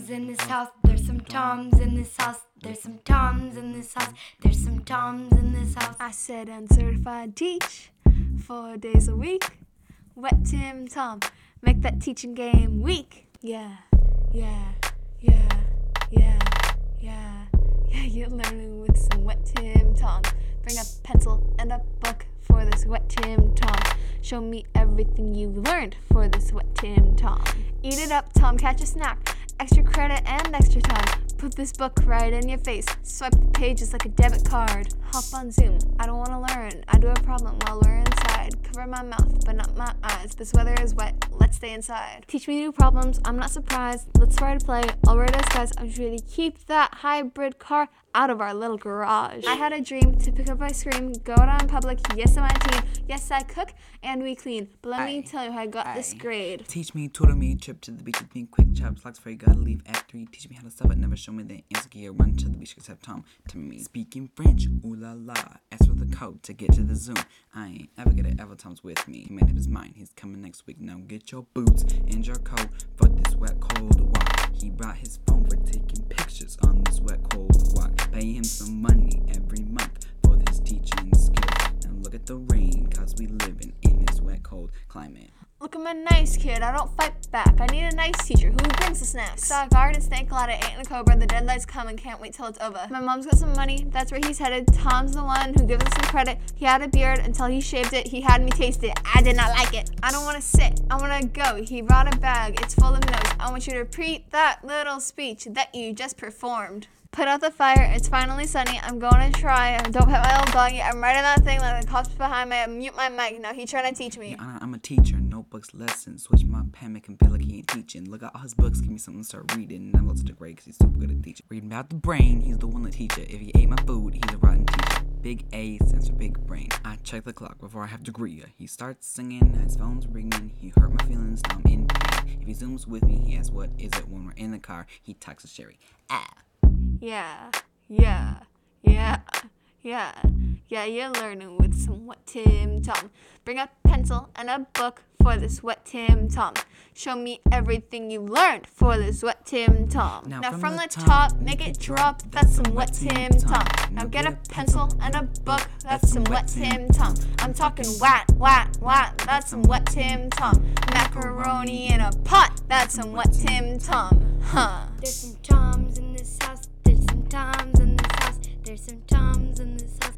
Toms in this house. There's some Toms in this house. There's some Toms in this house. There's some Toms in this house. I said uncertified teach four days a week. Wet Tim Tom, make that teaching game weak. Yeah, yeah, yeah, yeah, yeah, yeah. You're learning with some Wet Tim Tom. Bring a pencil and a book for this Wet Tim Tom. Show me everything you've learned for this Wet Tim Tom. Eat it up, Tom. Catch a snack. Extra credit and extra time. Put this book right in your face. Swipe the pages like a debit card. Hop on Zoom. I don't want to learn. I do a problem while we're inside. Cover my mouth, but not my eyes. This weather is wet. Let's stay inside. Teach me new problems. I'm not surprised. Let's try to play. I'll write. I'm sure to keep that hybrid car out of our little garage. I had a dream to pick up ice cream, go out in public. Yes, I'm a teen. Yes, I cook and we clean. But let me tell you how I got this grade. Teach me, tutor me, trip to the beach with me, quick chops, locks for you gotta leave at three. Teach me how to stuff it, never show me the insecure. Run to the beach, except Tom to me. Speaking French, ooh la la. Ask for the code to get to the Zoom. I ain't ever gonna ever Tom's with me. He made up his mind, he's coming next week. Now get your boots and your coat for this wet cold we in this wet cold climate. Look, I'm a nice kid. I don't fight back. I need a nice teacher who brings the snacks. Saw a garden snake, ladder, ant, and a cobra. The deadline's coming. Can't wait till it's over. My mom's got some money. That's where he's headed. Tom's the one who gives us some credit. He had a beard until he shaved it. He had me taste it. I did not like it. I don't want to sit. I want to go. He brought a bag. It's full of notes. I want you to repeat that little speech that you just performed. Put out the fire. It's finally sunny. I'm going to try. Don't pet my little doggy. I'm writing that thing like the cops behind me. I mute my mic. Now he trying to teach me. I- I'm a teacher, notebooks, lessons. Switch my pen, make him feel like he ain't teaching. Look at all his books, give me something to start reading. I'm lost to grade because he's super good at teaching. Reading about the brain, he's the one that teach it. If he ate my food, he's a rotten teacher. Big A stands for big brain. I check the clock before I have to greet ya. He starts singing, his phone's ringing. He hurt my feelings, now I'm in pain. If he zooms with me, he asks what is it when we're in the car. He talks to Sherry. Ah. Yeah, yeah, yeah, yeah, yeah, you're learning with some Wet Tim Tom. Bring a pencil and a book for this Wet Tim Tom. Show me everything you learned for this Wet Tim Tom. Now, from, the, top, make it drop. That's some Wet Tim Tom. Now get a pencil and a book. That's some Wet Tim Tom. I'm talking wat, wat, wat. That's some Wet Tim Tom. Macaroni in a pot. That's some Wet Tim Tom. Huh. There's some Toms some Toms in this house. There's some Toms in this house.